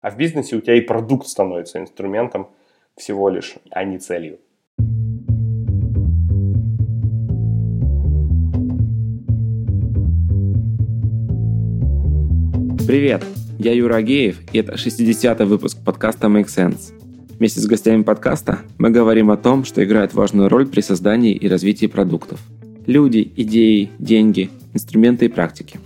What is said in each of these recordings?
А в бизнесе у тебя и продукт становится инструментом всего лишь, а не целью. Привет, я Юра Агеев, и это 60-й выпуск подкаста Make Sense. Вместе с гостями подкаста мы говорим о том, что играет важную роль при создании и развитии продуктов. Люди, идеи, деньги, инструменты и практики.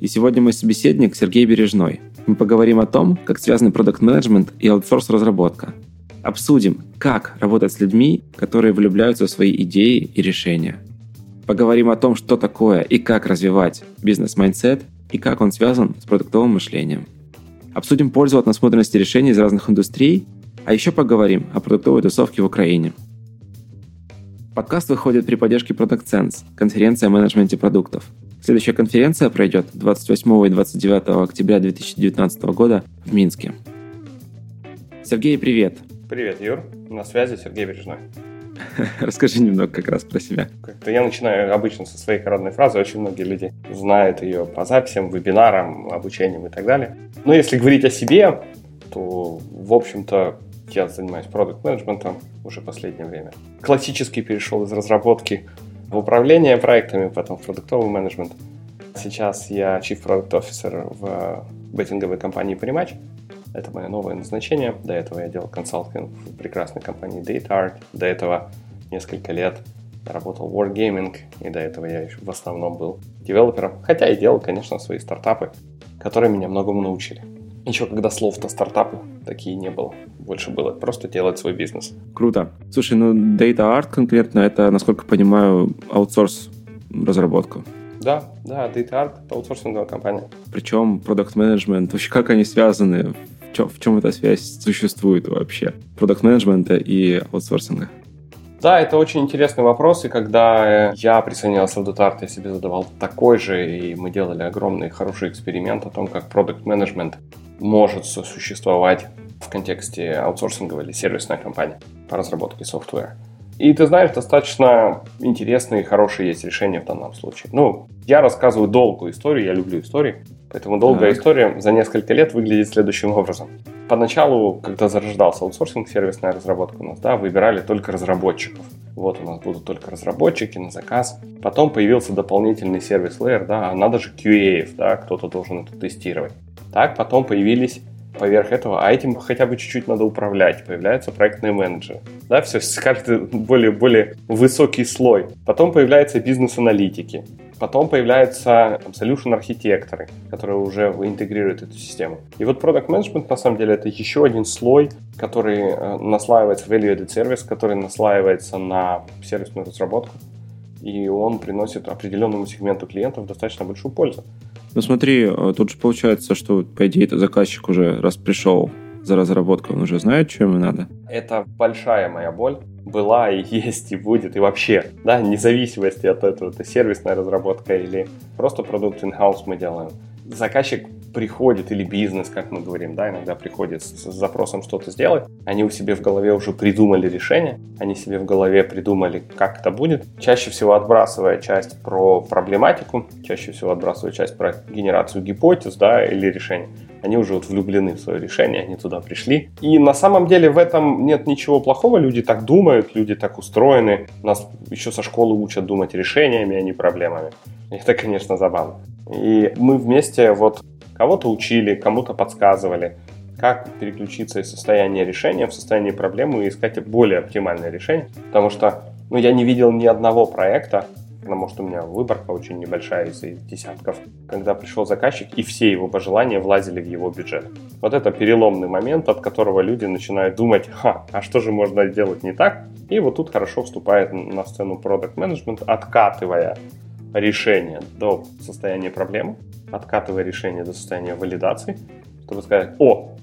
И сегодня мой собеседник Сергей Бережной – мы поговорим о том, как связаны product management и аутсорс-разработка. Обсудим, как работать с людьми, которые влюбляются в свои идеи и решения. Поговорим о том, что такое и как развивать бизнес-mindset и как он связан с продуктовым мышлением. Обсудим пользу от насмотренности решений из разных индустрий, а еще поговорим о продуктовой тусовке в Украине. Подкаст выходит при поддержке Product Sense, конференция о менеджменте продуктов – Следующая конференция пройдет 28 и 29 октября 2019 года в Минске. Сергей, привет. Привет, Юр. На связи Сергей Бережной. Расскажи немного как раз про себя. Как-то я начинаю обычно со своей коронной фразы. Очень многие люди знают ее по записям, вебинарам, обучениям и так далее. Но если говорить о себе, то, в общем-то, я занимаюсь продукт-менеджментом уже последнее время. Классически перешел из разработки в управление проектами, потом в продуктовый менеджмент. Сейчас я Chief Product Officer в беттинговой компании Primatch. Это мое новое назначение. До этого я делал консалтинг в прекрасной компании DataArt. До этого несколько лет работал в Wargaming, и до этого я еще в основном был девелопером. Хотя и делал, конечно, свои стартапы, которые меня многому научили. Еще когда слов-то стартапы такие не было. Больше было просто делать свой бизнес. Круто. Слушай, ну Data Art конкретно это, насколько понимаю, аутсорс разработка. Да, да, Data Art это аутсорсинговая компания. Причем продукт менеджмент вообще как они связаны? В чем, в чем эта связь существует вообще? Продукт менеджмента и аутсорсинга? Да, это очень интересный вопрос, и когда я присоединялся в DataArt, я себе задавал такой же, и мы делали огромный хороший эксперимент о том, как продукт менеджмент может существовать в контексте аутсорсинговой или сервисной компании по разработке софтвера. И ты знаешь, достаточно интересные и хорошие есть решения в данном случае. Ну, я рассказываю долгую историю, я люблю истории, поэтому долгая так. история за несколько лет выглядит следующим образом. Поначалу, когда зарождался аутсорсинг, сервисная разработка у нас, да, выбирали только разработчиков. Вот у нас будут только разработчики на заказ. Потом появился дополнительный сервис layer, да, а надо же QA, да, кто-то должен это тестировать. Так, потом появились поверх этого, а этим хотя бы чуть-чуть надо управлять. Появляются проектные менеджеры. Да, все каждый более, более высокий слой. Потом появляются бизнес-аналитики. Потом появляются там, solution-архитекторы, которые уже интегрируют эту систему. И вот product management, на самом деле, это еще один слой, который э, наслаивается value-added service, который наслаивается на сервисную разработку. И он приносит определенному сегменту клиентов достаточно большую пользу. Ну смотри, э, тут же получается, что, по идее, это заказчик уже раз пришел за разработкой, он уже знает, что ему надо. Это большая моя боль. Была и есть, и будет, и вообще, да, независимости от этого, это сервисная разработка или просто продукт in-house мы делаем. Заказчик приходит, или бизнес, как мы говорим, да, иногда приходит с, с запросом что-то сделать, они у себя в голове уже придумали решение, они себе в голове придумали, как это будет, чаще всего отбрасывая часть про проблематику, чаще всего отбрасывая часть про генерацию гипотез, да, или решений. Они уже вот влюблены в свое решение, они туда пришли. И на самом деле в этом нет ничего плохого, люди так думают, люди так устроены. Нас еще со школы учат думать решениями, а не проблемами. Это, конечно, забавно. И мы вместе вот Кого-то учили, кому-то подсказывали, как переключиться из состояния решения в состояние проблемы и искать более оптимальное решение. Потому что ну, я не видел ни одного проекта, потому что у меня выборка очень небольшая из десятков, когда пришел заказчик, и все его пожелания влазили в его бюджет. Вот это переломный момент, от которого люди начинают думать, Ха, а что же можно сделать не так? И вот тут хорошо вступает на сцену продукт менеджмент, откатывая решение до состояния проблемы, откатывая решение до состояния валидации, чтобы сказать, о,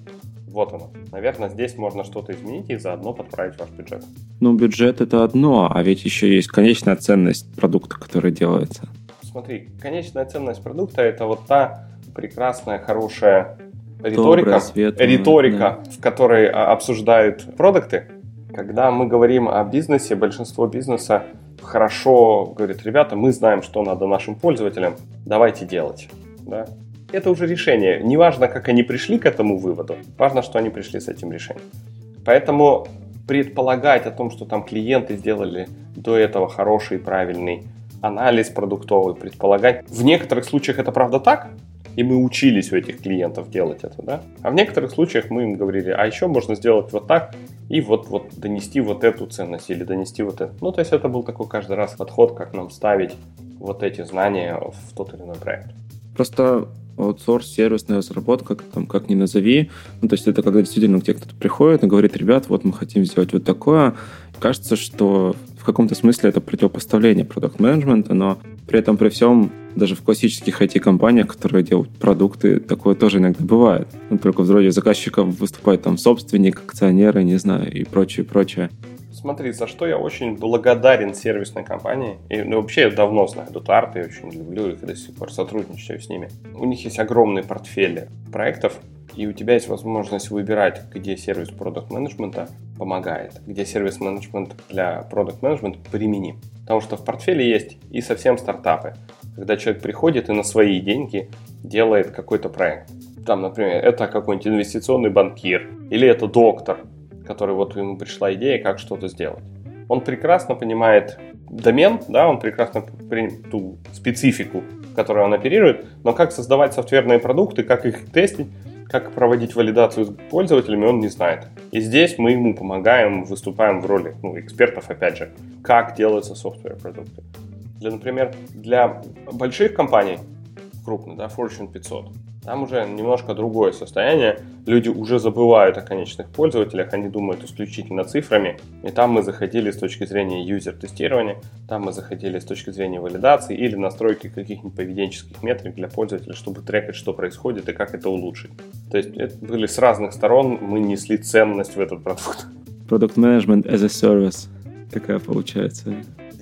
вот оно. Наверное, здесь можно что-то изменить и заодно подправить ваш бюджет. Ну, бюджет это одно, а ведь еще есть конечная ценность продукта, который делается. Смотри, конечная ценность продукта это вот та прекрасная, хорошая риторика, Добрая, риторика да. в которой а, обсуждают продукты. Когда мы говорим о бизнесе, большинство бизнеса хорошо говорит, ребята, мы знаем, что надо нашим пользователям, давайте делать. Да? это уже решение. Неважно, как они пришли к этому выводу, важно, что они пришли с этим решением. Поэтому предполагать о том, что там клиенты сделали до этого хороший, правильный анализ продуктовый, предполагать. В некоторых случаях это правда так, и мы учились у этих клиентов делать это, да? А в некоторых случаях мы им говорили, а еще можно сделать вот так, и вот, вот донести вот эту ценность или донести вот это. Ну, то есть это был такой каждый раз подход, как нам ставить вот эти знания в тот или иной проект. Просто аутсорс, сервисная разработка, там, как ни назови. Ну, то есть это когда действительно к тебе кто-то приходит и говорит, ребят, вот мы хотим сделать вот такое. Кажется, что в каком-то смысле это противопоставление продукт менеджмента, но при этом при всем даже в классических IT-компаниях, которые делают продукты, такое тоже иногда бывает. Ну, только в роли заказчика выступает там собственник, акционеры, не знаю, и прочее, прочее. Смотри, за что я очень благодарен сервисной компании. И ну, вообще я давно знаю Дутарт, я очень люблю их и до сих пор сотрудничаю с ними. У них есть огромные портфели проектов, и у тебя есть возможность выбирать, где сервис продукт менеджмента помогает, где сервис менеджмент для продукт менеджмента применим. Потому что в портфеле есть и совсем стартапы, когда человек приходит и на свои деньги делает какой-то проект. Там, например, это какой-нибудь инвестиционный банкир, или это доктор, который вот ему пришла идея, как что-то сделать. Он прекрасно понимает домен, да, он прекрасно понимает ту специфику, которую он оперирует, но как создавать софтверные продукты, как их тестить, как проводить валидацию с пользователями, он не знает. И здесь мы ему помогаем, выступаем в роли ну, экспертов, опять же, как делаются софтвер-продукты. Для, например, для больших компаний, крупных, да, Fortune 500, там уже немножко другое состояние. Люди уже забывают о конечных пользователях, они думают исключительно цифрами. И там мы заходили с точки зрения юзер-тестирования, там мы заходили с точки зрения валидации или настройки каких-нибудь поведенческих метрик для пользователя, чтобы трекать, что происходит и как это улучшить. То есть это были с разных сторон, мы несли ценность в этот продукт. Product Management as a Service. Такая получается.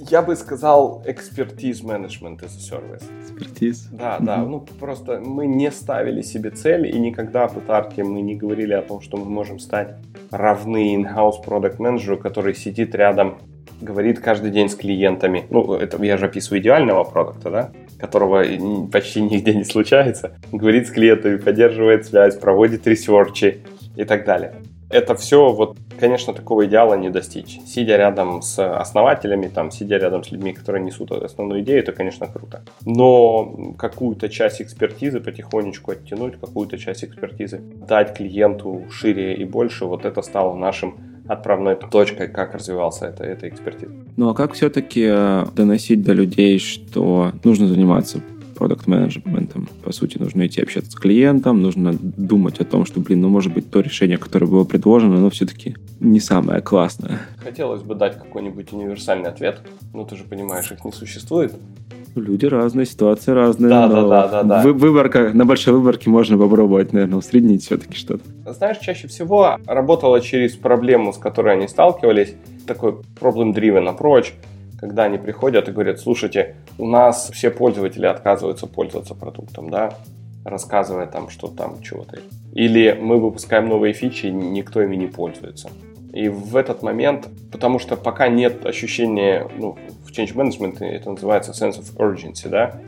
Я бы сказал экспертиз менеджмент as a service. Экспертиз? Да, да. Ну, просто мы не ставили себе цели, и никогда в Арке мы не говорили о том, что мы можем стать равны in-house product менеджеру, который сидит рядом, говорит каждый день с клиентами. Ну, это я же описываю идеального продукта, да? которого почти нигде не случается, говорит с клиентами, поддерживает связь, проводит ресерчи и так далее это все, вот, конечно, такого идеала не достичь. Сидя рядом с основателями, там, сидя рядом с людьми, которые несут основную идею, это, конечно, круто. Но какую-то часть экспертизы потихонечку оттянуть, какую-то часть экспертизы дать клиенту шире и больше, вот это стало нашим отправной точкой, как развивался это, эта экспертиза. Ну а как все-таки э, доносить до людей, что нужно заниматься продукт менеджментом. По сути, нужно идти общаться с клиентом, нужно думать о том, что, блин, ну, может быть, то решение, которое было предложено, оно все-таки не самое классное. Хотелось бы дать какой-нибудь универсальный ответ, но ты же понимаешь, их не существует. Люди разные, ситуации разные. Да, да, да, да, да. Выборка, на большой выборке можно попробовать, наверное, усреднить все-таки что-то. Знаешь, чаще всего работала через проблему, с которой они сталкивались, такой problem-driven approach – когда они приходят и говорят, слушайте, у нас все пользователи отказываются пользоваться продуктом, да, рассказывая там, что там чего-то. Или мы выпускаем новые фичи, никто ими не пользуется. И в этот момент, потому что пока нет ощущения, ну, в change management это называется sense of urgency, да,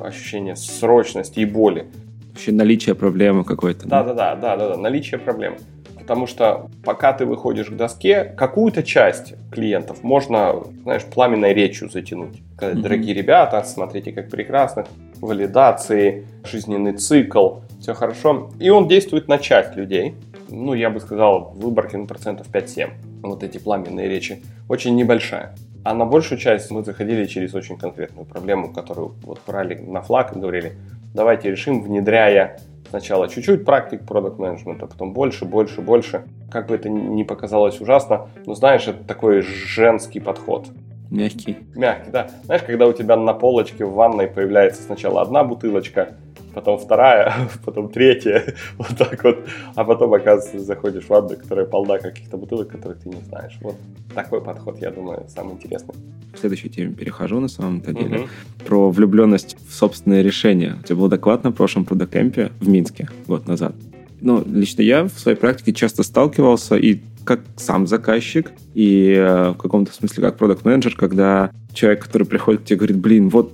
ощущение срочности и боли. Вообще наличие проблемы какой-то. Да, да, да, да, да, да, наличие проблемы. Потому что пока ты выходишь к доске, какую-то часть клиентов можно, знаешь, пламенной речью затянуть. Сказать, дорогие ребята, смотрите, как прекрасно, валидации, жизненный цикл, все хорошо. И он действует на часть людей. Ну, я бы сказал, в выборке на процентов 5-7. Вот эти пламенные речи. Очень небольшая. А на большую часть мы заходили через очень конкретную проблему, которую вот брали на флаг и говорили, давайте решим, внедряя Сначала чуть-чуть практик продукт менеджмента, потом больше, больше, больше. Как бы это ни показалось ужасно, но знаешь, это такой женский подход. Мягкий. Мягкий, да. Знаешь, когда у тебя на полочке в ванной появляется сначала одна бутылочка, потом вторая, потом третья, вот так вот. А потом, оказывается, заходишь в ванну, которая полна каких-то бутылок, которых ты не знаешь. Вот такой подход, я думаю, самый интересный. К следующей теме перехожу, на самом-то деле. Угу. Про влюбленность в собственное решение. У тебя был доклад на прошлом продакемпе в Минске год назад. Ну, лично я в своей практике часто сталкивался и как сам заказчик, и э, в каком-то смысле как продукт менеджер когда человек, который приходит к тебе, говорит, блин, вот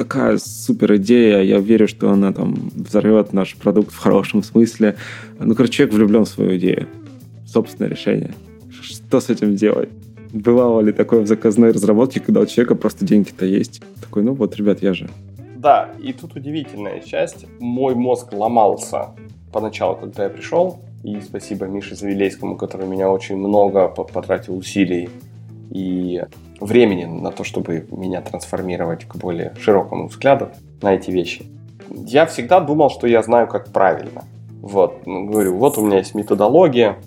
такая супер идея, я верю, что она там взорвет наш продукт в хорошем смысле. Ну, короче, человек влюблен в свою идею. Собственное решение. Что с этим делать? Бывало ли такое в заказной разработке, когда у человека просто деньги-то есть? Такой, ну вот, ребят, я же. Да, и тут удивительная часть. Мой мозг ломался поначалу, когда я пришел. И спасибо Мише Завилейскому, который меня очень много потратил усилий и времени на то, чтобы меня трансформировать к более широкому взгляду на эти вещи. Я всегда думал, что я знаю, как правильно. Вот, ну, говорю, вот у меня есть методология,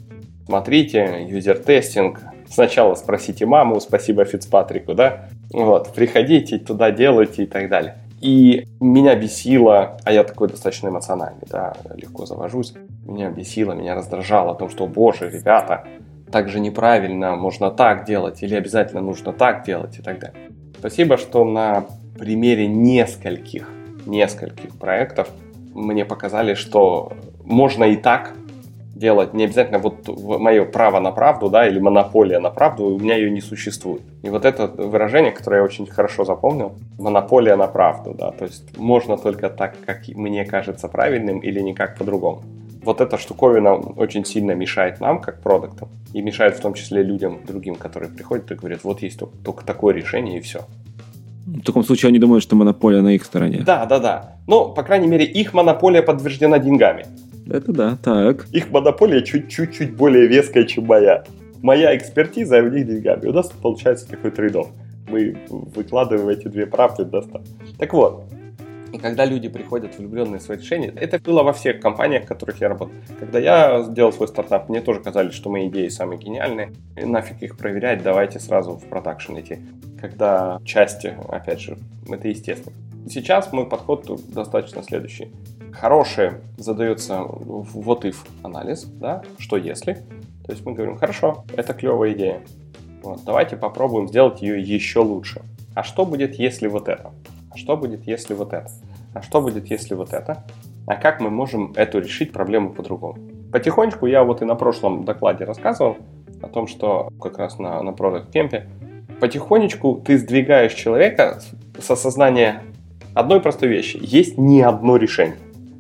смотрите, юзер-тестинг, сначала спросите маму, спасибо Фицпатрику, да, вот, приходите туда, делайте и так далее. И меня бесило, а я такой достаточно эмоциональный, да, легко завожусь, меня бесило, меня раздражало о том, что, боже, ребята, так же неправильно, можно так делать, или обязательно нужно так делать и так далее. Спасибо, что на примере нескольких, нескольких проектов мне показали, что можно и так делать, не обязательно вот мое право на правду, да, или монополия на правду, у меня ее не существует. И вот это выражение, которое я очень хорошо запомнил, монополия на правду, да, то есть можно только так, как мне кажется правильным, или никак по-другому вот эта штуковина очень сильно мешает нам, как продуктам, и мешает в том числе людям другим, которые приходят и говорят, вот есть только, только такое решение и все. В таком случае они думают, что монополия на их стороне. Да, да, да. Но, по крайней мере, их монополия подтверждена деньгами. Это да, так. Их монополия чуть-чуть более веская, чем моя. Моя экспертиза, а у них деньгами. У нас получается такой трейдов. Мы выкладываем эти две правды достаточно. Так вот, и когда люди приходят влюбленные в свои решения, это было во всех компаниях, в которых я работал. Когда я сделал свой стартап, мне тоже казалось, что мои идеи самые гениальные. И нафиг их проверять, давайте сразу в продакшн идти. Когда части, опять же, это естественно. Сейчас мой подход достаточно следующий. Хорошее задается вот if анализ, да, что если. То есть мы говорим, хорошо, это клевая идея. Вот, давайте попробуем сделать ее еще лучше. А что будет, если вот это? А что будет, если вот это? А что будет, если вот это? А как мы можем эту решить проблему по-другому? Потихонечку я вот и на прошлом докладе рассказывал о том, что как раз на, на Product Camp потихонечку ты сдвигаешь человека с осознания одной простой вещи. Есть не одно решение.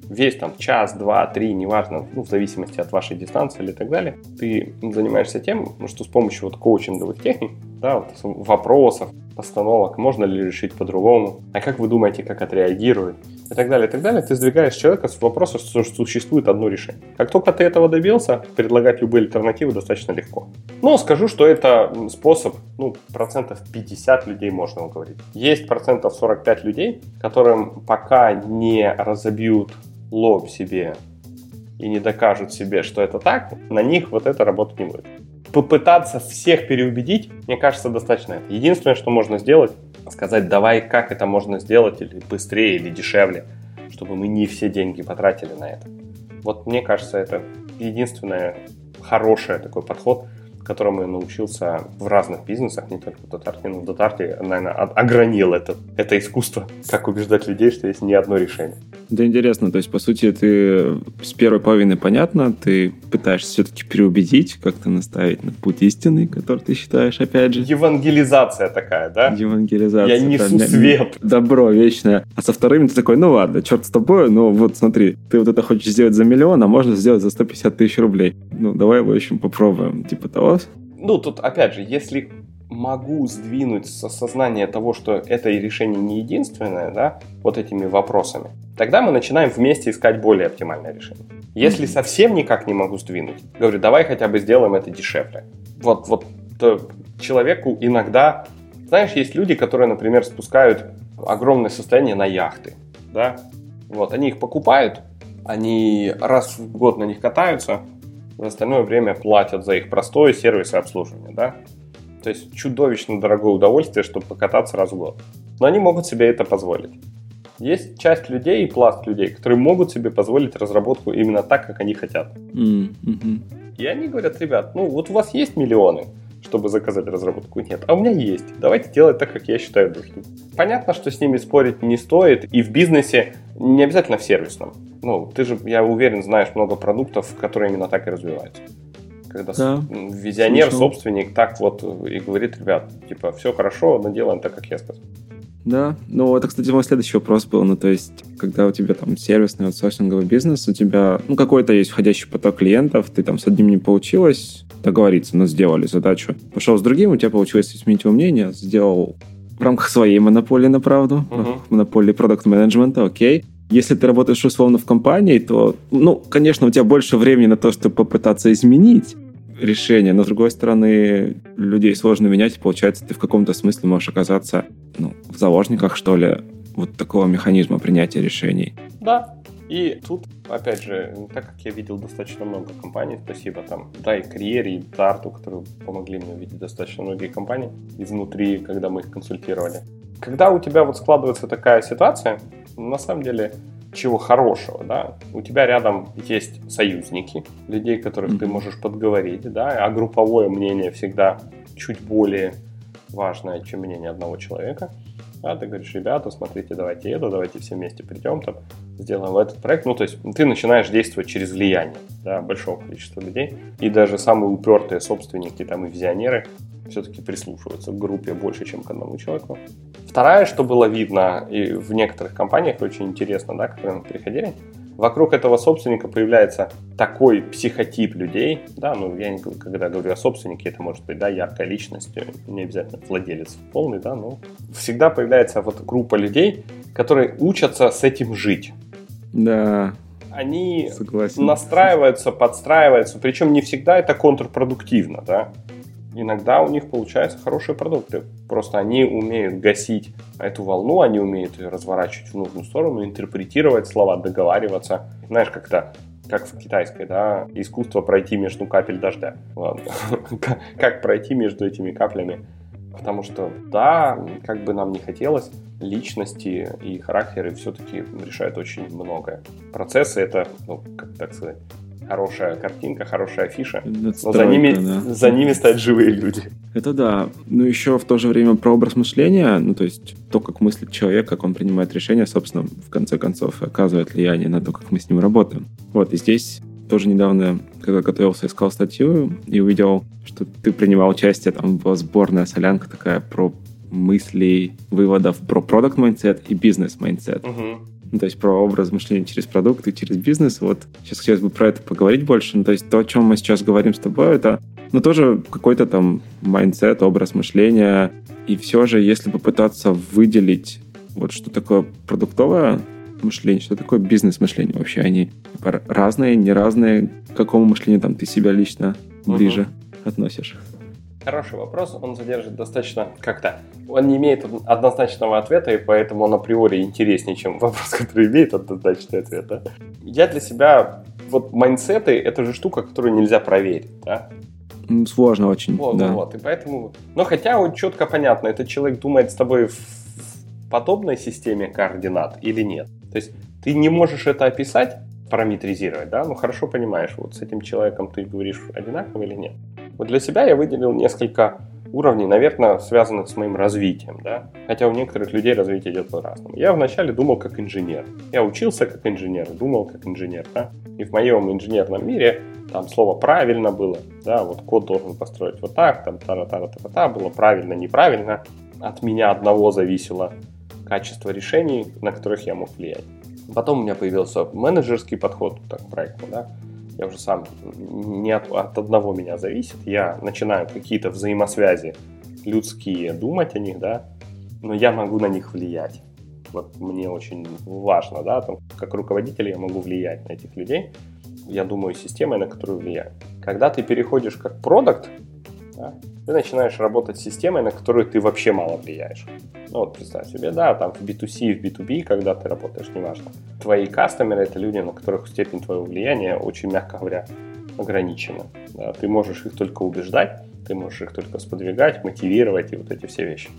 Весь там час, два, три, неважно, ну, в зависимости от вашей дистанции или так далее, ты занимаешься тем, что с помощью вот коучинговых техник, да, вот, вопросов, постановок, можно ли решить по-другому, а как вы думаете, как отреагирует, и так далее, и так далее, ты сдвигаешь человека с вопроса, что существует одно решение. Как только ты этого добился, предлагать любые альтернативы достаточно легко. Но скажу, что это способ, ну, процентов 50 людей можно уговорить. Есть процентов 45 людей, которым пока не разобьют лоб себе и не докажут себе, что это так, на них вот это работать не будет попытаться всех переубедить, мне кажется, достаточно. Это единственное, что можно сделать, сказать, давай, как это можно сделать, или быстрее, или дешевле, чтобы мы не все деньги потратили на это. Вот мне кажется, это единственное хороший такой подход, которому я научился в разных бизнесах, не только в Дотарте, но в Дотарте, наверное, огранил это, это искусство, как убеждать людей, что есть не одно решение. Да интересно, то есть, по сути, ты с первой половины понятно, ты пытаешься все-таки переубедить, как-то наставить на путь истины, который ты считаешь, опять же. Евангелизация такая, да? Евангелизация. Я несу да, свет. Добро вечное. А со вторым ты такой, ну ладно, черт с тобой, но вот смотри, ты вот это хочешь сделать за миллион, а можно сделать за 150 тысяч рублей. Ну, давай, в общем, попробуем. Типа того. Ну, тут, опять же, если могу сдвинуть с осознания того, что это и решение не единственное, да, вот этими вопросами, тогда мы начинаем вместе искать более оптимальное решение. Если совсем никак не могу сдвинуть, говорю, давай хотя бы сделаем это дешевле. Вот, вот человеку иногда, знаешь, есть люди, которые, например, спускают огромное состояние на яхты, да, вот, они их покупают, они раз в год на них катаются, в остальное время платят за их простой сервис и обслуживание, да. То есть чудовищно дорогое удовольствие, чтобы покататься раз в год. Но они могут себе это позволить. Есть часть людей и пласт людей, которые могут себе позволить разработку именно так, как они хотят. Mm-hmm. И они говорят, ребят, ну вот у вас есть миллионы, чтобы заказать разработку? Нет. А у меня есть. Давайте делать так, как я считаю нужным. Понятно, что с ними спорить не стоит. И в бизнесе, не обязательно в сервисном. Ну, ты же, я уверен, знаешь много продуктов, которые именно так и развиваются когда да. визионер, Слышал. собственник так вот и говорит, ребят, типа, все хорошо, но делаем так, как я сказал. Да, ну это, кстати, мой следующий вопрос был. Ну, то есть, когда у тебя там сервисный аутсорсинговый бизнес, у тебя, ну, какой-то есть входящий поток клиентов, ты там с одним не получилось договориться, но сделали задачу. Пошел с другим, у тебя получилось изменить его мнение, сделал в рамках своей монополии на правду, uh-huh. монополии продукт менеджмента окей. Если ты работаешь условно в компании, то, ну, конечно, у тебя больше времени на то, чтобы попытаться изменить, решение, но с другой стороны, людей сложно менять, получается, ты в каком-то смысле можешь оказаться ну, в заложниках, что ли, вот такого механизма принятия решений. Да, и тут, опять же, так как я видел достаточно много компаний, спасибо там, да, и Карьере, и Дарту, которые помогли мне увидеть достаточно многие компании изнутри, когда мы их консультировали. Когда у тебя вот складывается такая ситуация, на самом деле чего хорошего, да, у тебя рядом есть союзники, людей, которых ты можешь подговорить, да, а групповое мнение всегда чуть более важное, чем мнение одного человека. Да, ты говоришь, ребята, смотрите, давайте это, давайте все вместе придем, там, сделаем этот проект. Ну, то есть ты начинаешь действовать через влияние да, большого количества людей. И даже самые упертые собственники там, и визионеры все-таки прислушиваются к группе больше, чем к одному человеку. Вторая, что было видно и в некоторых компаниях, очень интересно, да, когда мы приходили, вокруг этого собственника появляется такой психотип людей, да, ну, я, когда говорю о собственнике, это может быть, да, яркая личность, не обязательно владелец полный, да, но всегда появляется вот группа людей, которые учатся с этим жить. Да. Они Согласен. настраиваются, подстраиваются, причем не всегда это контрпродуктивно, да иногда у них получаются хорошие продукты. Просто они умеют гасить эту волну, они умеют ее разворачивать в нужную сторону, интерпретировать слова, договариваться. Знаешь, как-то как в китайской, да, искусство пройти между капель дождя. Как пройти между этими каплями. Потому что, да, как бы нам не хотелось, личности и характеры все-таки решают очень многое. Процессы это, ну, как так сказать, хорошая картинка, хорошая афиша, Надстройка, но за ними, да. за ними стоят живые люди. Это да. Ну, еще в то же время про образ мышления, ну, то есть то, как мыслит человек, как он принимает решения, собственно, в конце концов, оказывает влияние на то, как мы с ним работаем. Вот, и здесь тоже недавно, когда готовился, искал статью и увидел, что ты принимал участие, там была сборная солянка такая про мыслей, выводов про продукт mindset и бизнес mindset. Угу. Ну, то есть про образ мышления через продукты, через бизнес. Вот сейчас хотелось бы про это поговорить больше. Ну, то есть то, о чем мы сейчас говорим с тобой, это ну, тоже какой-то там mindset, образ мышления. И все же, если попытаться выделить вот что такое продуктовое мышление, что такое бизнес-мышление вообще, они разные, не разные, к какому мышлению там ты себя лично ближе uh-huh. относишь? Хороший вопрос, он содержит достаточно как-то... Он не имеет однозначного ответа, и поэтому он априори интереснее, чем вопрос, который имеет однозначный ответ. Да? Я для себя... Вот майнсеты — это же штука, которую нельзя проверить, да? Сложно очень, вот, да. Вот, и поэтому... Но хотя вот четко понятно, этот человек думает с тобой в подобной системе координат или нет. То есть ты не можешь это описать, параметризировать, да, ну хорошо понимаешь, вот с этим человеком ты говоришь одинаково или нет. Вот для себя я выделил несколько уровней, наверное, связанных с моим развитием, да, хотя у некоторых людей развитие идет по-разному. Я вначале думал как инженер, я учился как инженер, думал как инженер, да, и в моем инженерном мире там слово правильно было, да, вот код должен построить вот так, там та та та та та было правильно, неправильно, от меня одного зависело качество решений, на которых я мог влиять. Потом у меня появился менеджерский подход так, к проекту, да, я уже сам не от, от одного меня зависит, я начинаю какие-то взаимосвязи людские думать о них, да, но я могу на них влиять. Вот мне очень важно, да, там, как руководитель я могу влиять на этих людей. Я думаю системой, на которую влияю. Когда ты переходишь как продукт, да, ты начинаешь работать с системой, на которую ты вообще мало влияешь. Ну вот представь себе, да, там в B2C и в B2B, когда ты работаешь, неважно. Твои кастомеры — это люди, на которых степень твоего влияния очень, мягко говоря, ограничена. Да, ты можешь их только убеждать, ты можешь их только сподвигать, мотивировать и вот эти все вещи.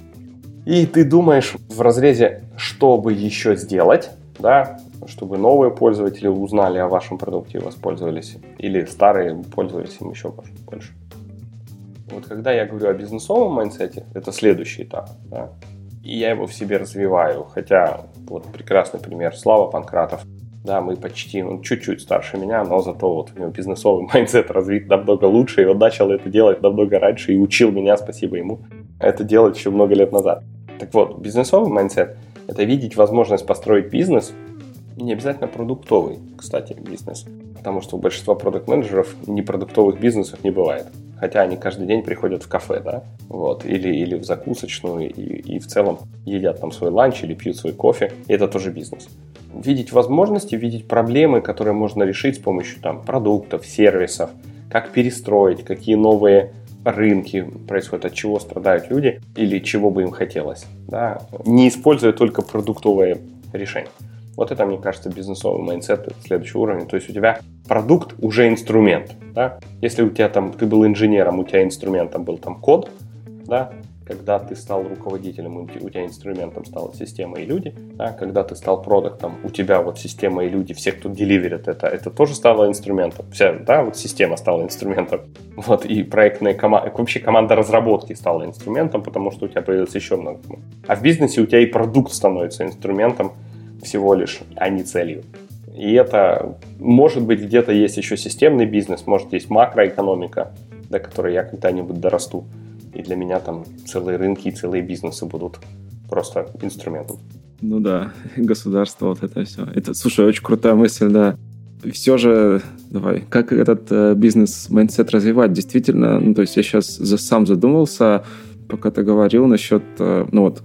И ты думаешь в разрезе, что бы еще сделать, да, чтобы новые пользователи узнали о вашем продукте и воспользовались, или старые пользовались им еще больше. Вот когда я говорю о бизнесовом mindset е, это следующий этап, да, и я его в себе развиваю. Хотя, вот прекрасный пример, Слава Панкратов. Да, мы почти, он чуть-чуть старше меня, но зато вот у него бизнесовый mindset развит намного лучше, и он начал это делать намного раньше и учил меня, спасибо ему, это делать еще много лет назад. Так вот, бизнесовый mindset – это видеть возможность построить бизнес, не обязательно продуктовый, кстати, бизнес, потому что у большинства продукт-менеджеров непродуктовых бизнесов не бывает. Хотя они каждый день приходят в кафе, да, вот, или, или в закусочную, и, и в целом едят там свой ланч или пьют свой кофе, и это тоже бизнес. Видеть возможности, видеть проблемы, которые можно решить с помощью там продуктов, сервисов, как перестроить, какие новые рынки происходят, от чего страдают люди или чего бы им хотелось. Да? Не используя только продуктовые решения. Вот это, мне кажется, бизнесовый mindset следующего уровня. То есть у тебя продукт уже инструмент. Да? Если у тебя там, ты был инженером, у тебя инструментом был там код, да, когда ты стал руководителем, у тебя инструментом стала система и люди, да, когда ты стал продуктом, у тебя вот система и люди, все, кто деливерит это, это тоже стало инструментом, вся, да, вот система стала инструментом, вот, и проектная команда, вообще команда разработки стала инструментом, потому что у тебя появилось еще много. А в бизнесе у тебя и продукт становится инструментом всего лишь, а не целью. И это, может быть, где-то есть еще системный бизнес, может, есть макроэкономика, до которой я когда-нибудь дорасту. И для меня там целые рынки и целые бизнесы будут просто инструментом. Ну да, государство, вот это все. Это, слушай, очень крутая мысль, да. Все же, давай, как этот э, бизнес-mindset развивать? Действительно, ну, то есть я сейчас за, сам задумался, пока ты говорил насчет, э, ну вот,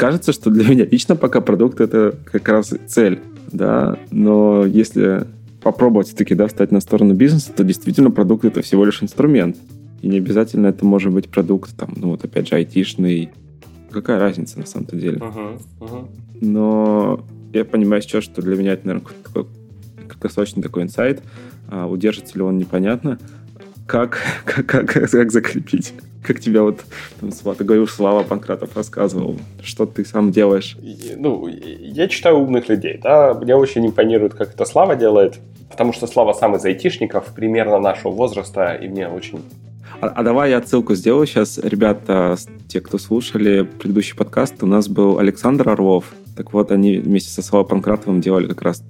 кажется, что для меня лично пока продукт это как раз цель, да, но если попробовать все-таки, да, встать на сторону бизнеса, то действительно продукт это всего лишь инструмент. И не обязательно это может быть продукт, там, ну вот опять же, айтишный. Какая разница на самом-то деле? Uh-huh, uh-huh. Но я понимаю сейчас, что для меня это, наверное, такой краткосрочный такой инсайт. А удержится ли он, непонятно. Как, как, как, как закрепить? Как тебя вот, там, ты говоришь, Слава Панкратов рассказывал, что ты сам делаешь? Ну, я читаю умных людей, да, мне очень импонирует, как это Слава делает, потому что Слава сам из айтишников, примерно нашего возраста, и мне очень а, а давай я отсылку сделаю сейчас. Ребята, те, кто слушали предыдущий подкаст, у нас был Александр Орлов. Так вот, они вместе со Славой Панкратовым делали как раз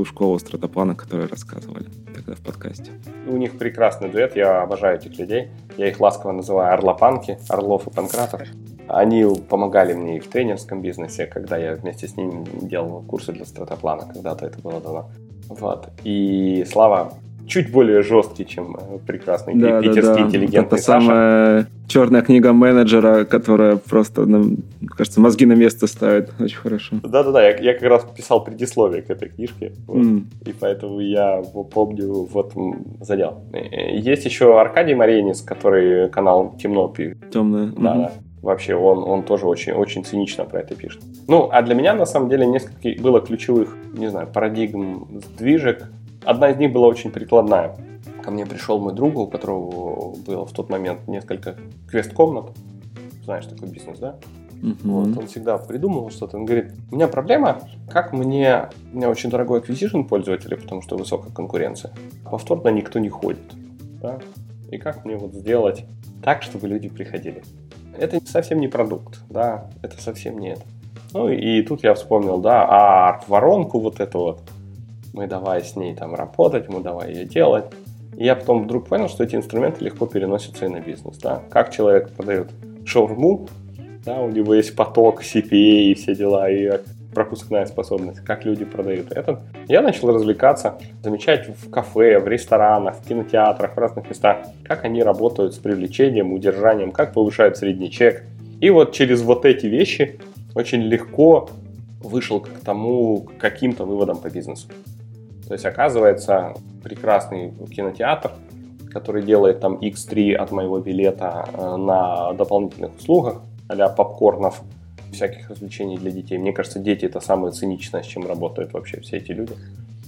ту школу стратоплана, которую рассказывали тогда в подкасте. У них прекрасный дуэт, я обожаю этих людей. Я их ласково называю орлопанки, Орлов и Панкратов. Они помогали мне и в тренерском бизнесе, когда я вместе с ними делал курсы для стратоплана, когда-то это было давно. Вот. И Слава чуть более жесткий, чем э, прекрасный да, питерский да, да. интеллигентный Это Саша. самая черная книга менеджера, которая просто, нам, кажется, мозги на место ставит. Очень хорошо. Да-да-да, я, я как раз писал предисловие к этой книжке, вот, mm. и поэтому я помню, вот задел. Э, есть еще Аркадий Маренис, который канал Темно. Темное. Да, mm-hmm. да. Вообще, он, он тоже очень, очень цинично про это пишет. Ну, а для меня, на самом деле, несколько было ключевых, не знаю, парадигм сдвижек, Одна из них была очень прикладная. Ко мне пришел мой друг, у которого было в тот момент несколько квест-комнат. Знаешь, такой бизнес, да? Uh-huh. Вот, он всегда придумывал что-то. Он говорит, у меня проблема, как мне... У меня очень дорогой acquisition пользователей, потому что высокая конкуренция. Повторно никто не ходит. Да? И как мне вот сделать так, чтобы люди приходили? Это совсем не продукт, да, это совсем не это. Ну и тут я вспомнил, да, а воронку вот эту вот, мы давай с ней там работать, мы давай ее делать. И я потом вдруг понял, что эти инструменты легко переносятся и на бизнес. Да? Как человек продает шаурму, да, у него есть поток, CPA и все дела, и пропускная способность, как люди продают это. Я начал развлекаться, замечать в кафе, в ресторанах, в кинотеатрах, в разных местах, как они работают с привлечением, удержанием, как повышают средний чек. И вот через вот эти вещи очень легко вышел к тому, к каким-то выводам по бизнесу. То есть, оказывается, прекрасный кинотеатр, который делает там X3 от моего билета э, на дополнительных услугах, а попкорнов, всяких развлечений для детей. Мне кажется, дети это самое циничное, с чем работают вообще все эти люди.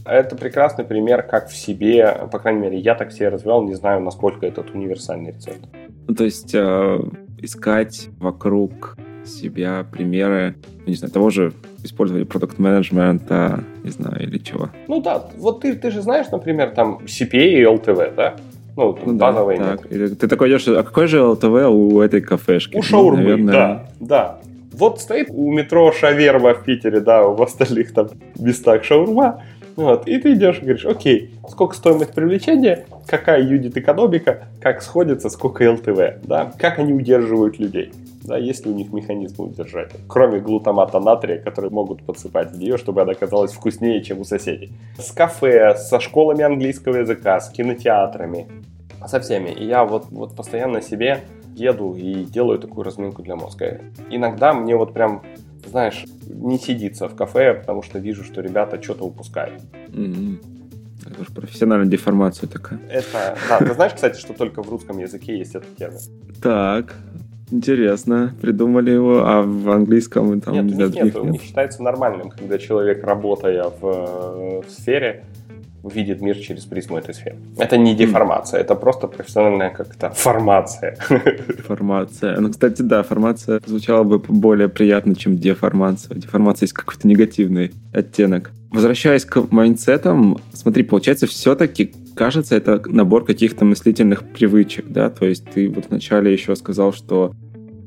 Это прекрасный пример, как в себе, по крайней мере, я так себе развивал, не знаю, насколько этот универсальный рецепт. Ну, то есть э, искать вокруг себя примеры, ну, не знаю, того же использовали продукт менеджмента, не знаю, или чего. Ну да, вот ты, ты же знаешь, например, там CPA и LTV, да? Ну, ну базовые да, так. Ты такой идешь, а какой же LTV у этой кафешки? У шаурмы, Наверное... да, да. Вот стоит у метро шаверма в Питере, да, в остальных там местах шаурма, вот, и ты идешь и говоришь, окей, сколько стоимость привлечения, какая юнит экономика, как сходится, сколько ЛТВ, да, как они удерживают людей. Да, есть ли у них механизмы удержать? Кроме глутамата натрия, которые могут подсыпать в нее, чтобы она казалась вкуснее, чем у соседей. С кафе, со школами английского языка, с кинотеатрами, со всеми. И я вот, вот постоянно себе еду и делаю такую разминку для мозга. Иногда мне вот прям, знаешь, не сидится в кафе, потому что вижу, что ребята что-то упускают. Мгм. Это уж профессиональная деформация такая. Это, да, ты знаешь, кстати, что только в русском языке есть этот термин? Так, интересно. Придумали его, а в английском там нет, для других нет, у нет. них считается нормальным, когда человек, работая в, в сфере, видит мир через призму этой сферы. Это не деформация, это просто профессиональная как-то формация. Формация. Ну, кстати, да, формация звучала бы более приятно, чем деформация. Деформация есть какой-то негативный оттенок. Возвращаясь к майндсетам, смотри, получается, все-таки кажется, это набор каких-то мыслительных привычек, да, то есть ты вот вначале еще сказал, что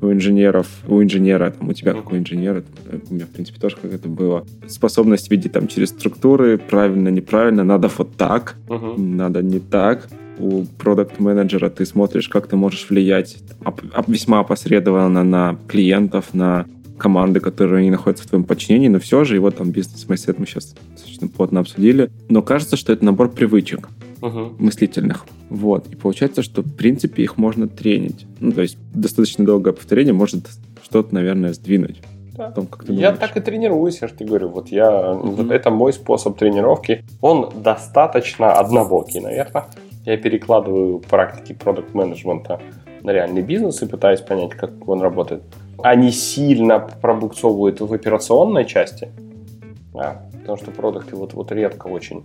у инженеров, у инженера, там, у тебя как у инженера, там, у меня, в принципе, тоже как это было, способность видеть там через структуры, правильно, неправильно, надо вот так, Мгм. надо не так. У продукт менеджера ты смотришь, как ты можешь влиять оп- весьма опосредованно на клиентов, на команды, которые не находятся в твоем подчинении, но все же его там бизнес майсет мы сейчас достаточно плотно обсудили. Но кажется, что это набор привычек Мгм. мыслительных. Вот. И получается, что в принципе их можно тренить. Ну, то есть достаточно долгое повторение может что-то, наверное, сдвинуть. Да. Том, как ты Я думаешь. так и тренируюсь, я же тебе говорю. Вот я, Мгм. вот это мой способ тренировки. Он достаточно однобокий, наверное. Я перекладываю практики продукт менеджмента на реальный бизнес и пытаюсь понять, как он работает. Они сильно пробуксовывают в операционной части, да, потому что продукты вот, вот редко очень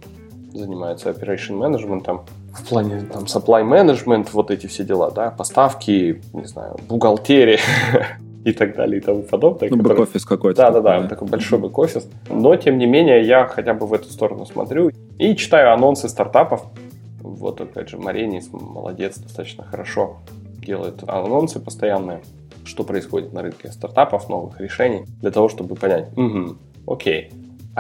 занимаются operation менеджментом в плане там supply management, вот эти все дела, да, поставки, не знаю, бухгалтерия и так далее и тому подобное. Ну, которые- бэк-офис какой-то. да, да, да, такой, такой большой бэк-офис. Но, тем не менее, я хотя бы в эту сторону смотрю и читаю анонсы стартапов. Вот, опять же, Маренис молодец, достаточно хорошо делает анонсы постоянные, что происходит на рынке стартапов, новых решений, для того, чтобы понять, угу, окей,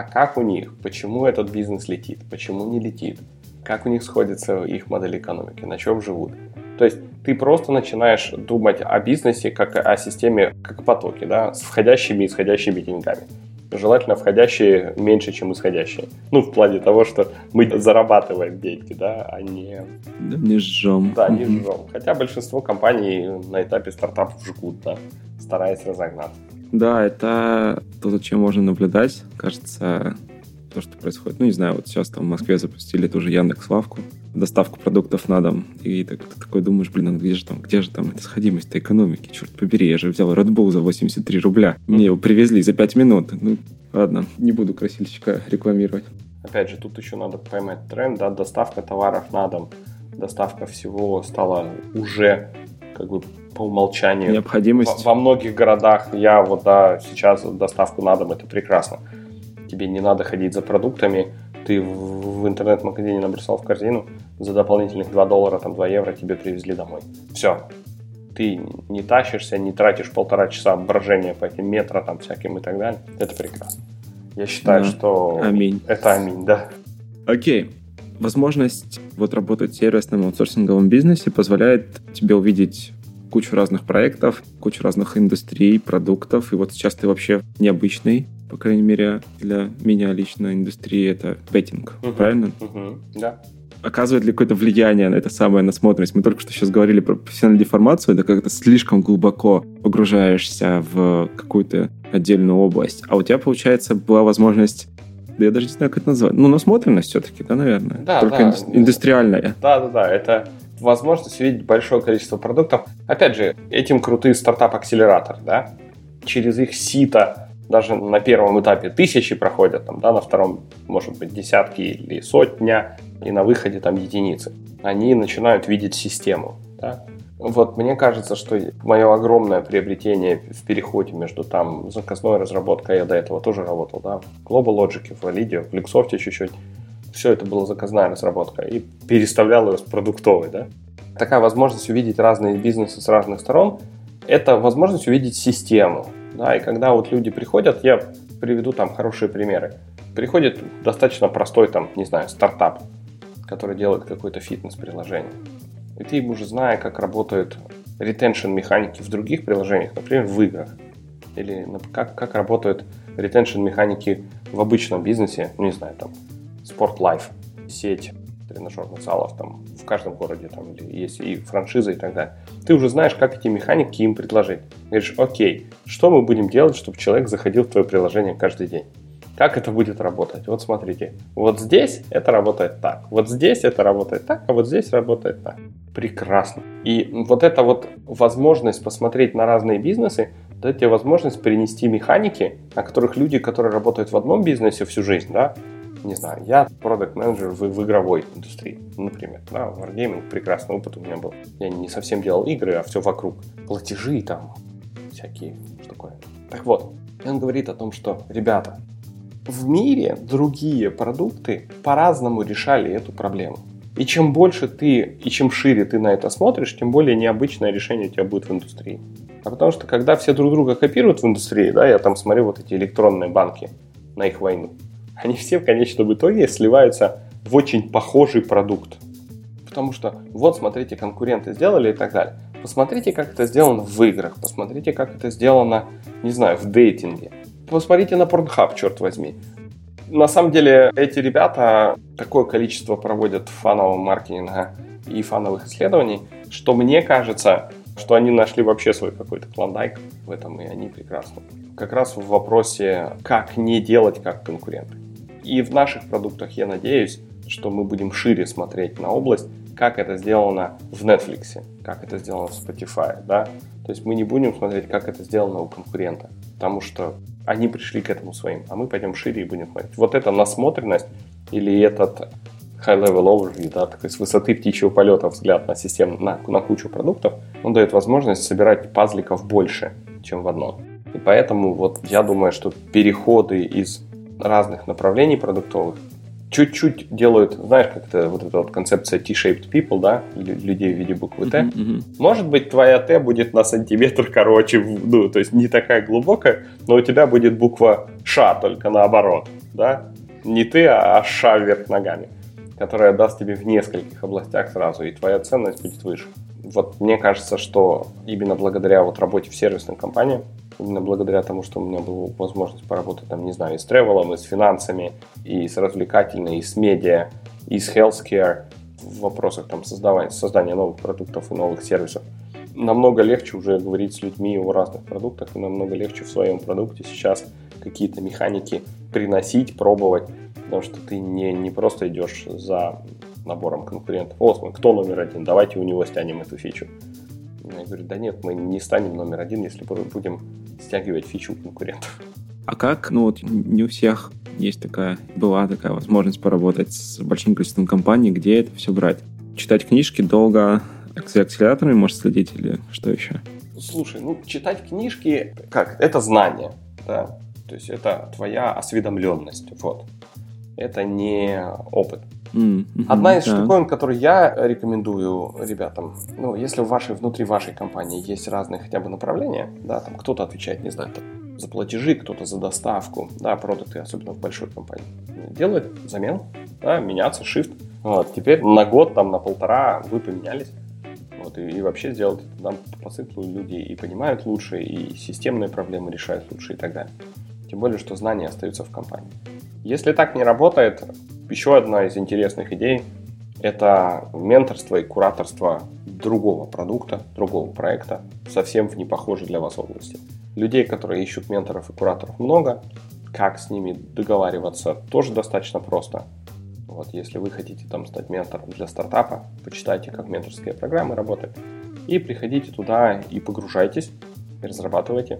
а как у них, почему этот бизнес летит, почему не летит, как у них сходится их модель экономики, на чем живут. То есть ты просто начинаешь думать о бизнесе как о системе, как о потоке, да, с входящими и исходящими деньгами. Желательно входящие меньше, чем исходящие. Ну, в плане того, что мы зарабатываем деньги, да, а не, не жжем. да, не жжем. Хотя большинство компаний на этапе стартапов жгут, да, стараясь разогнаться. Да, это то, за чем можно наблюдать. Кажется, то, что происходит. Ну, не знаю, вот сейчас там в Москве запустили тоже Яндекс Лавку, доставку продуктов на дом. И так, ты такой думаешь, блин, а где же там, где же там эта сходимость экономики? Черт побери, я же взял Red Bull за 83 рубля. Мне его привезли за 5 минут. Ну, ладно, не буду красильщика рекламировать. Опять же, тут еще надо поймать тренд, да, доставка товаров на дом, доставка всего стала уже как бы по умолчанию Необходимость. Во, во многих городах я вот, да, сейчас доставку на дом, это прекрасно. Тебе не надо ходить за продуктами, ты в, в интернет-магазине набросал в корзину, за дополнительных 2 доллара, там 2 евро тебе привезли домой. Все. Ты не тащишься, не тратишь полтора часа брожения по этим метро там всяким и так далее. Это прекрасно. Я считаю, Да. что Аминь. это аминь, да. Окей. Возможность вот работать в сервисном аутсорсинговом бизнесе позволяет тебе увидеть кучу разных проектов, кучу разных индустрий, продуктов. И вот сейчас ты вообще необычный, по крайней мере, для меня лично индустрии это беттинг, Мгм. правильно? Мгм, да. Оказывает ли какое-то влияние на это самое насмотренность? Мы только что сейчас говорили про профессиональную деформацию, это когда слишком глубоко погружаешься в какую-то отдельную область. А у тебя, получается, была возможность да я даже не знаю, как это назвать. Ну, насмотренность все-таки, да, наверное? Да, Только да. инду- индустриальная. Да, да, да, это возможность увидеть большое количество продуктов. Опять же, этим крутые стартап-акселератор, да, через их сито даже на первом этапе тысячи проходят, там, да, на втором, может быть, десятки или сотня, и на выходе там единицы. Они начинают видеть систему, да. Вот мне кажется, что мое огромное приобретение в переходе между там заказной разработкой, я до этого тоже работал, да, в Global Logic, в Validio, в Luxoft чуть-чуть, все это была заказная разработка, и переставлял ее с продуктовой, да. Такая возможность увидеть разные бизнесы с разных сторон, это возможность увидеть систему, да, и когда вот люди приходят, я приведу там хорошие примеры. Приходит достаточно простой там, не знаю, стартап, который делает какое-то фитнес-приложение. И ты уже зная, как работает retention механики в других приложениях, например, в играх. Или как, как работают retention механики в обычном бизнесе, ну, не знаю, там, Sport Life, сеть тренажерных залов там в каждом городе там или есть и франшиза и так далее. Ты уже знаешь, как эти механики им предложить. Говоришь, окей, что мы будем делать, чтобы человек заходил в твое приложение каждый день? Как это будет работать? Вот смотрите, вот здесь это работает так, вот здесь это работает так, а вот здесь работает так. Прекрасно. И вот эта вот возможность посмотреть на разные бизнесы, дает тебе возможность перенести механики, о которых люди, которые работают в одном бизнесе всю жизнь, да, не знаю, я продукт менеджер в, в игровой индустрии, например. Да, Wargaming прекрасный опыт у меня был. Я не совсем делал игры, а все вокруг. Платежи там, всякие, что такое. Так вот, он говорит о том, что, ребята, в мире другие продукты по-разному решали эту проблему. И чем больше ты, и чем шире ты на это смотришь, тем более необычное решение у тебя будет в индустрии. А потому что, когда все друг друга копируют в индустрии, да, я там смотрю вот эти электронные банки на их войну, они все в конечном итоге сливаются в очень похожий продукт. Потому что вот смотрите, конкуренты сделали и так далее. Посмотрите, как это сделано в играх, посмотрите, как это сделано, не знаю, в дейтинге. Посмотрите на Pornhub, черт возьми. На самом деле эти ребята такое количество проводят фанового маркетинга и фановых исследований, что мне кажется, что они нашли вообще свой какой-то клондайк в этом, и они прекрасны. Как раз в вопросе, как не делать как конкуренты. И в наших продуктах я надеюсь, что мы будем шире смотреть на область, как это сделано в Netflix, как это сделано в Spotify, да. То есть мы не будем смотреть, как это сделано у конкурента, потому что они пришли к этому своим, а мы пойдем шире и будем смотреть. Вот эта насмотренность или этот high-level overview, да, такой с высоты птичьего полета взгляд на систему, на, на кучу продуктов, он дает возможность собирать пазликов больше, чем в одном. И поэтому вот я думаю, что переходы из разных направлений продуктовых чуть-чуть делают, знаешь, как это вот эта вот концепция T-shaped people, да, людей в виде буквы Т. Uh-huh, uh-huh. Может быть, твоя Т будет на сантиметр короче, ну, то есть не такая глубокая, но у тебя будет буква Ш, только наоборот, да, не ты, а Ш вверх ногами, которая даст тебе в нескольких областях сразу, и твоя ценность будет выше. Вот мне кажется, что именно благодаря вот работе в сервисной компании именно благодаря тому, что у меня была возможность поработать, там, не знаю, и с тревелом, и с финансами, и с развлекательной, и с медиа, и с healthcare в вопросах там, создавания, создания новых продуктов и новых сервисов. Намного легче уже говорить с людьми о разных продуктах, и намного легче в своем продукте сейчас какие-то механики приносить, пробовать, потому что ты не, не просто идешь за набором конкурентов. Вот, кто номер один, давайте у него стянем эту фичу. Я говорю, да нет, мы не станем номер один, если будем стягивать фичу конкурентов. А как, ну вот не у всех есть такая, была такая возможность поработать с большим количеством компаний, где это все брать? Читать книжки долго, за акселераторами может следить или что еще? Слушай, ну читать книжки, как, это знание, да, то есть это твоя осведомленность, вот. Это не опыт. Mm-hmm. Одна из yeah. штуковин, которую я рекомендую ребятам, ну, если в вашей, внутри вашей компании есть разные хотя бы направления, да, там кто-то отвечает, не знаю, там, за платежи, кто-то за доставку, да, продукты, особенно в большой компании, делает замену, да, меняться, shift. Вот, теперь на год, там, на полтора вы поменялись, вот, и, и вообще сделать это там по циклу люди и понимают лучше, и системные проблемы решают лучше и так далее. Тем более, что знания остаются в компании. Если так не работает, еще одна из интересных идей – это менторство и кураторство другого продукта, другого проекта, совсем в непохожей для вас области. Людей, которые ищут менторов и кураторов много, как с ними договариваться, тоже достаточно просто. Вот, если вы хотите там стать ментором для стартапа, почитайте, как менторские программы работают, и приходите туда и погружайтесь, и разрабатывайте.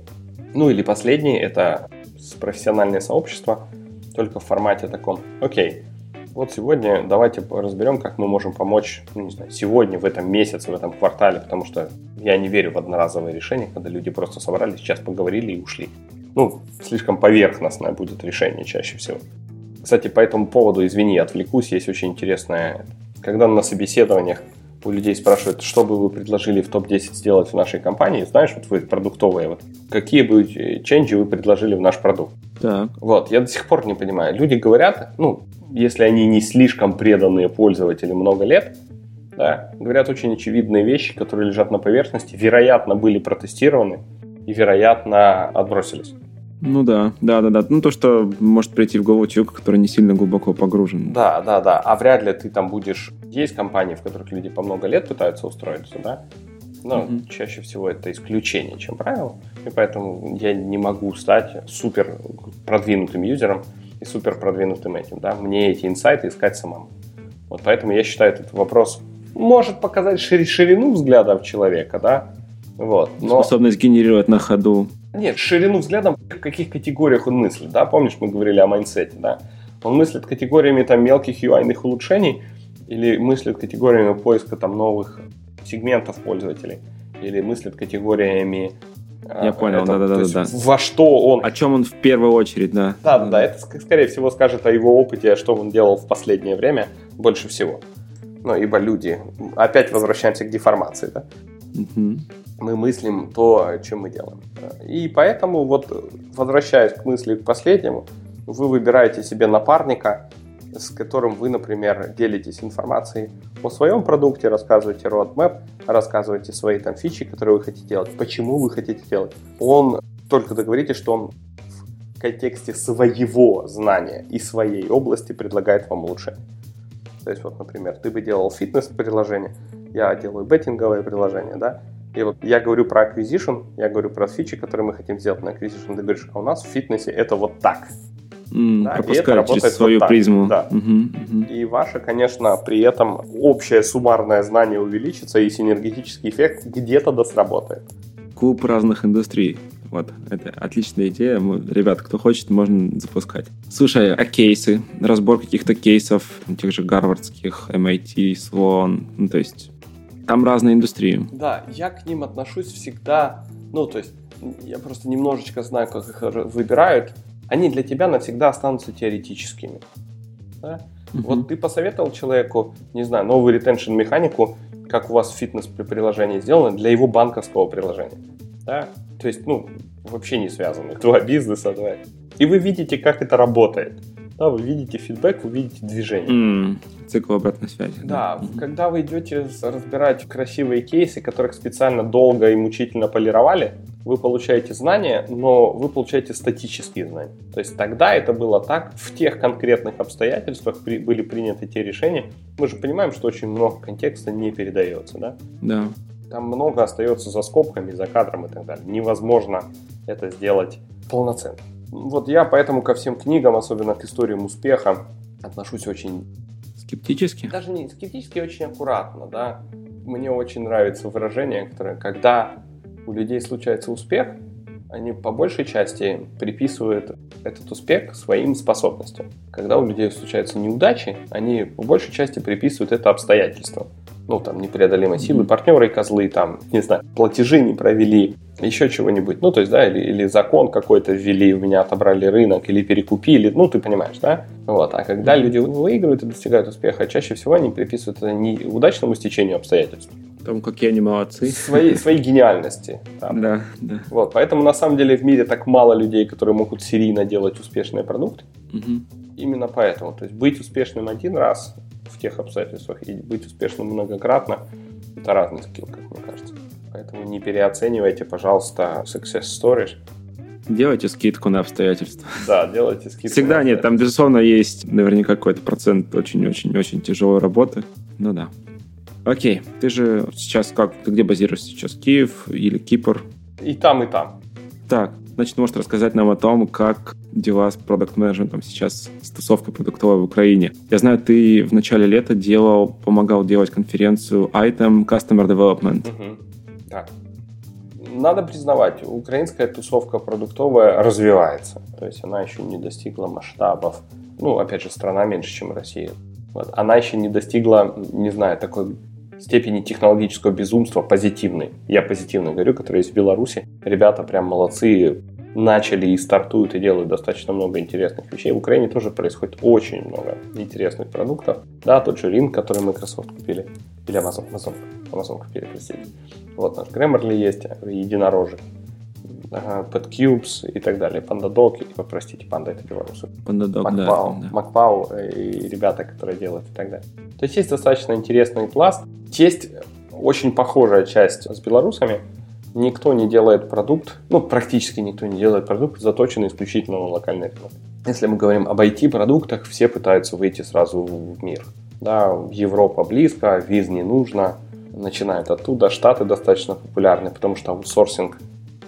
Ну или последний, это профессиональное сообщество – только в формате таком, окей, вот сегодня давайте разберем, как мы можем помочь, ну, не знаю, сегодня, в этом месяце, в этом квартале, потому что я не верю в одноразовые решения, когда люди просто собрались, сейчас поговорили и ушли. Ну, слишком поверхностное будет решение чаще всего. Кстати, по этому поводу, извини, отвлекусь, есть очень интересное, когда на собеседованиях у людей спрашивают, что бы вы предложили в топ-10 сделать в нашей компании, знаешь, вот вы продуктовые, вот, какие бы ченджи вы предложили в наш продукт. Так. Вот, я до сих пор не понимаю. Люди говорят, ну, если они не слишком преданные пользователи много лет, Да? Говорят очень очевидные вещи, которые лежат на поверхности, вероятно, были протестированы и, вероятно, отбросились. Ну да, да, да, да. Ну то, что может прийти в голову человека, который не сильно глубоко погружен. Да, да, да. А вряд ли ты там будешь... Есть компании, в которых люди по много лет пытаются устроиться, да? Но угу. чаще всего это исключение, чем правило. И поэтому я не могу стать супер продвинутым юзером и супер продвинутым этим, да? Мне эти инсайты искать самому. Вот поэтому я считаю этот вопрос может показать ширину взглядов человека, да? Вот. Но... Способность генерировать на ходу нет, ширину взглядом, в каких категориях он мыслит, да, помнишь, мы говорили о майнсете, да, он мыслит категориями там мелких UI улучшений или мыслит категориями поиска там новых сегментов пользователей или мыслит категориями а, я понял, да-да-да. да. Во что он... О чем он в первую очередь, да. Да-да-да, это, скорее всего, скажет о его опыте, что он делал в последнее время больше всего. Ну, ибо люди... Опять возвращаемся к деформации, да? Угу мы мыслим то, чем мы делаем. И поэтому, вот возвращаясь к мысли к последнему, вы выбираете себе напарника, с которым вы, например, делитесь информацией о своем продукте, рассказываете roadmap, рассказываете свои там фичи, которые вы хотите делать, почему вы хотите делать. Он только договоритесь, что он в контексте своего знания и своей области предлагает вам улучшение. То есть вот, например, ты бы делал фитнес-приложение, я делаю беттинговое приложение, да, и вот я говорю про acquisition, я говорю про фичи, которые мы хотим сделать на acquisition. Ты говоришь, а у нас в фитнесе это вот так. Mm, да, и это работает через свою вот призму. Да. Uh-huh, uh-huh. И ваше, конечно, при этом общее суммарное знание увеличится, и синергетический эффект где-то да сработает. Клуб разных индустрий. Вот, это отличная идея. Ребят, кто хочет, можно запускать. Слушай, а кейсы? Разбор каких-то кейсов, тех же гарвардских, MIT, Sloan, ну, то есть там разные индустрии. Да, я к ним отношусь всегда, ну, то есть я просто немножечко знаю, как их выбирают. Они для тебя навсегда останутся теоретическими. Да? Uh-huh. Вот ты посоветовал человеку, не знаю, новую ретеншн механику, как у вас фитнес приложение сделано для его банковского приложения. Да? То есть, ну, вообще не связаны. Два бизнеса, да. И вы видите, как это работает. Да, вы видите фидбэк, вы видите движение. Mm, цикл обратной связи. Да, да. когда вы идете разбирать красивые кейсы, которых специально долго и мучительно полировали, вы получаете знания, но вы получаете статические знания. То есть тогда это было так, в тех конкретных обстоятельствах при, были приняты те решения. Мы же понимаем, что очень много контекста не передается, да? Да. Там много остается за скобками, за кадром и так далее. Невозможно это сделать полноценно. Вот я поэтому ко всем книгам, особенно к историям успеха, отношусь очень... Скептически? Даже не скептически, очень аккуратно, да. Мне очень нравится выражение, которое, когда у людей случается успех, они по большей части приписывают этот успех своим способностям. Когда у людей случаются неудачи, они по большей части приписывают это обстоятельствам ну, там, непреодолимой силы, партнеры и козлы, там, не знаю, платежи не провели, еще чего-нибудь, ну, то есть, да, или, или закон какой-то ввели, у меня отобрали рынок, или перекупили, ну, ты понимаешь, да? Вот, а когда люди выигрывают и достигают успеха, чаще всего они приписывают это не удачному стечению обстоятельств, Потому какие они молодцы. Своей, своей гениальности. Там. Да, да. Вот, поэтому на самом деле в мире так мало людей, которые могут серийно делать успешные продукты. Угу. Именно поэтому. То есть быть успешным один раз в тех обстоятельствах и быть успешным многократно – это разный скилл, как мне кажется. Поэтому не переоценивайте, пожалуйста, success stories. Делайте скидку на обстоятельства. Да, делайте скидку. Всегда нет, там, безусловно, есть наверняка какой-то процент очень-очень-очень тяжелой работы. Ну да. Окей, ты же сейчас как, ты где базируешься сейчас? Киев или Кипр? И там, и там. Так, значит, можешь рассказать нам о том, как дела с продукт менеджментом сейчас, с тусовкой продуктовой в Украине. Я знаю, ты в начале лета делал, помогал делать конференцию Item Customer Development. Угу. Да. Надо признавать, украинская тусовка продуктовая развивается. То есть она еще не достигла масштабов. Ну, опять же, страна меньше, чем Россия. Вот. Она еще не достигла, не знаю, такой степени технологического безумства позитивной. Я позитивно говорю, которые есть в Беларуси. Ребята прям молодцы, начали и стартуют и делают достаточно много интересных вещей. В Украине тоже происходит очень много интересных продуктов. Да, тот же Ring, который Microsoft купили, или Amazon, Amazon, Amazon купили, простите. Вот наш Grammarly есть, единорожек. PetCubes и так далее. PandaDog, и, простите, Panda это белорусы. PandaDog, Макпау, да. да. Макпау и ребята, которые делают и так далее. То есть есть достаточно интересный пласт. Есть очень похожая часть с белорусами. Никто не делает продукт, ну, практически никто не делает продукт, заточенный исключительно на локальный рынок. Если мы говорим об IT-продуктах, все пытаются выйти сразу в мир. Да, Европа близко, виз не нужно, начинают оттуда. Штаты достаточно популярны, потому что аутсорсинг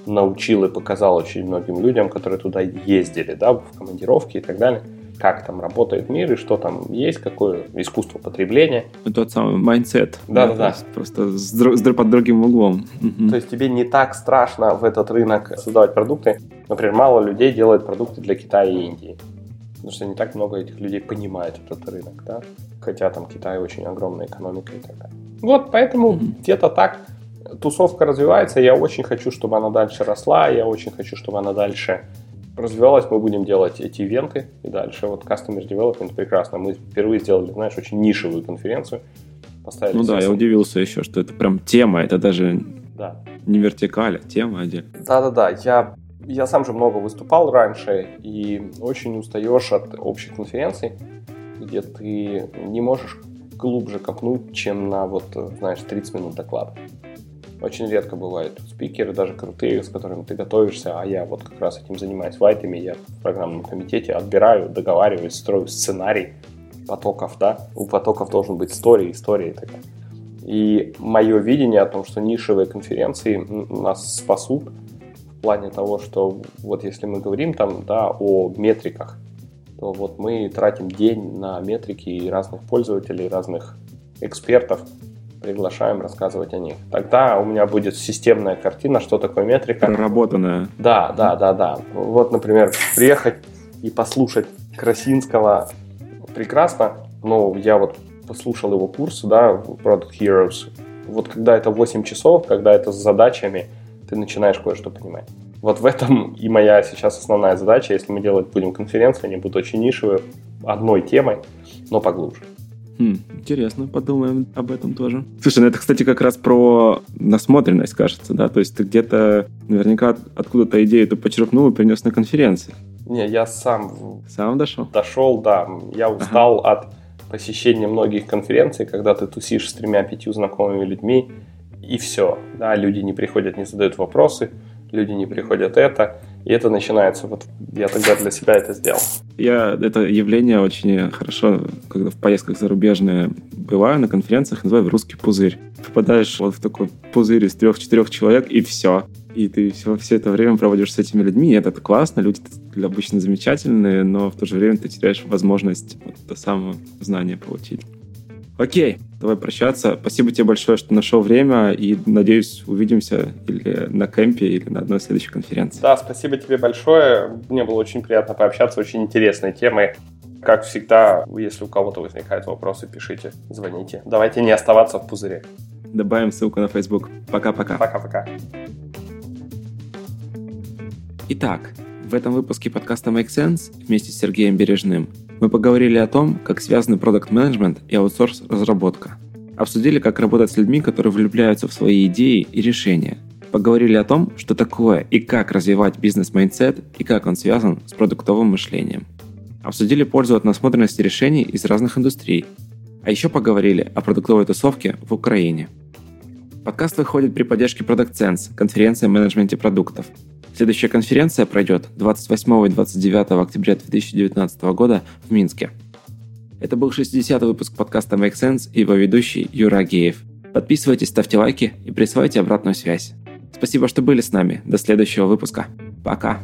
научил и показал очень многим людям, которые туда ездили, да, в командировки и так далее, как там работает мир и что там есть, какое искусство потребления. Ну, тот самый mindset. Да-да-да. Просто с, с, под другим углом. То есть тебе не так страшно в этот рынок создавать продукты. Например, мало людей делает продукты для Китая и Индии. Потому что не так много этих людей понимает этот рынок, да? Хотя там Китай очень огромная экономика и так далее. Вот, поэтому mm-hmm. где-то так тусовка развивается. Я очень хочу, чтобы она дальше росла. Я очень хочу, чтобы она дальше развивалась. Мы будем делать эти ивенты и дальше. Вот Customer Development прекрасно. Мы впервые сделали, знаешь, очень нишевую конференцию. Поставили ну да, я удивился еще, что это прям тема. Это даже да. не вертикаль, а тема отдельно. Да-да-да. Я я сам же много выступал раньше и очень устаешь от общих конференций, где ты не можешь глубже копнуть, чем на вот, знаешь, 30 минут доклада. Очень редко бывают спикеры, даже крутые, с которыми ты готовишься, а я вот как раз этим занимаюсь вайтами, я в программном комитете отбираю, договариваюсь, строю сценарий потоков, да, у потоков должен быть история, история и так. И мое видение о том, что нишевые конференции нас спасут в плане того, что вот если мы говорим там, да, о метриках, то вот мы тратим день на метрики разных пользователей, разных экспертов, приглашаем рассказывать о них. Тогда у меня будет системная картина, что такое метрика. Проработанная. Да, да, да, да. Вот, например, приехать и послушать Красинского прекрасно, но я вот послушал его курс, да, Product Heroes. Вот когда это 8 часов, когда это с задачами, ты начинаешь кое-что понимать. Вот в этом и моя сейчас основная задача. Если мы делать будем конференции, они будут очень нишевые, одной темой, но поглубже. Хм, интересно, подумаем об этом тоже. Слушай, ну это, кстати, как раз про насмотренность, кажется, да? То есть ты где-то наверняка откуда-то идею эту почерпнул и принес на конференции. Не, я сам... Сам дошел? Дошел, да. Я устал ага. от посещения многих конференций, когда ты тусишь с тремя-пятью знакомыми людьми, и все. Да, люди не приходят, не задают вопросы, люди не приходят это. И это начинается, вот я тогда для себя это сделал. Я это явление очень хорошо, когда в поездках зарубежные бываю на конференциях, называю русский пузырь. Попадаешь вот в такой пузырь из трех-четырех человек, и все. И ты все, все это время проводишь с этими людьми, и это классно, люди обычно замечательные, но в то же время ты теряешь возможность вот, до самого знания получить. Окей, давай прощаться. Спасибо тебе большое, что нашел время, и надеюсь, увидимся или на кемпе, или на одной следующей конференции. Да, спасибо тебе большое. Мне было очень приятно пообщаться, очень интересные темы. Как всегда, если у кого-то возникают вопросы, пишите, звоните. Давайте не оставаться в пузыре. Добавим ссылку на Facebook. Пока-пока. Пока-пока. Итак, в этом выпуске подкаста Make Sense вместе с Сергеем Бережным мы поговорили о том, как связаны продукт менеджмент и аутсорс разработка. Обсудили, как работать с людьми, которые влюбляются в свои идеи и решения. Поговорили о том, что такое и как развивать бизнес-майндсет и как он связан с продуктовым мышлением. Обсудили пользу от насмотренности решений из разных индустрий. А еще поговорили о продуктовой тусовке в Украине. Подкаст выходит при поддержке Product Sense, конференции о менеджменте продуктов, Следующая конференция пройдет 28 и 29 октября 2019 года в Минске. Это был 60-й выпуск подкаста Make Sense и его ведущий Юра Агеев. Подписывайтесь, ставьте лайки и присылайте обратную связь. Спасибо, что были с нами. До следующего выпуска. Пока.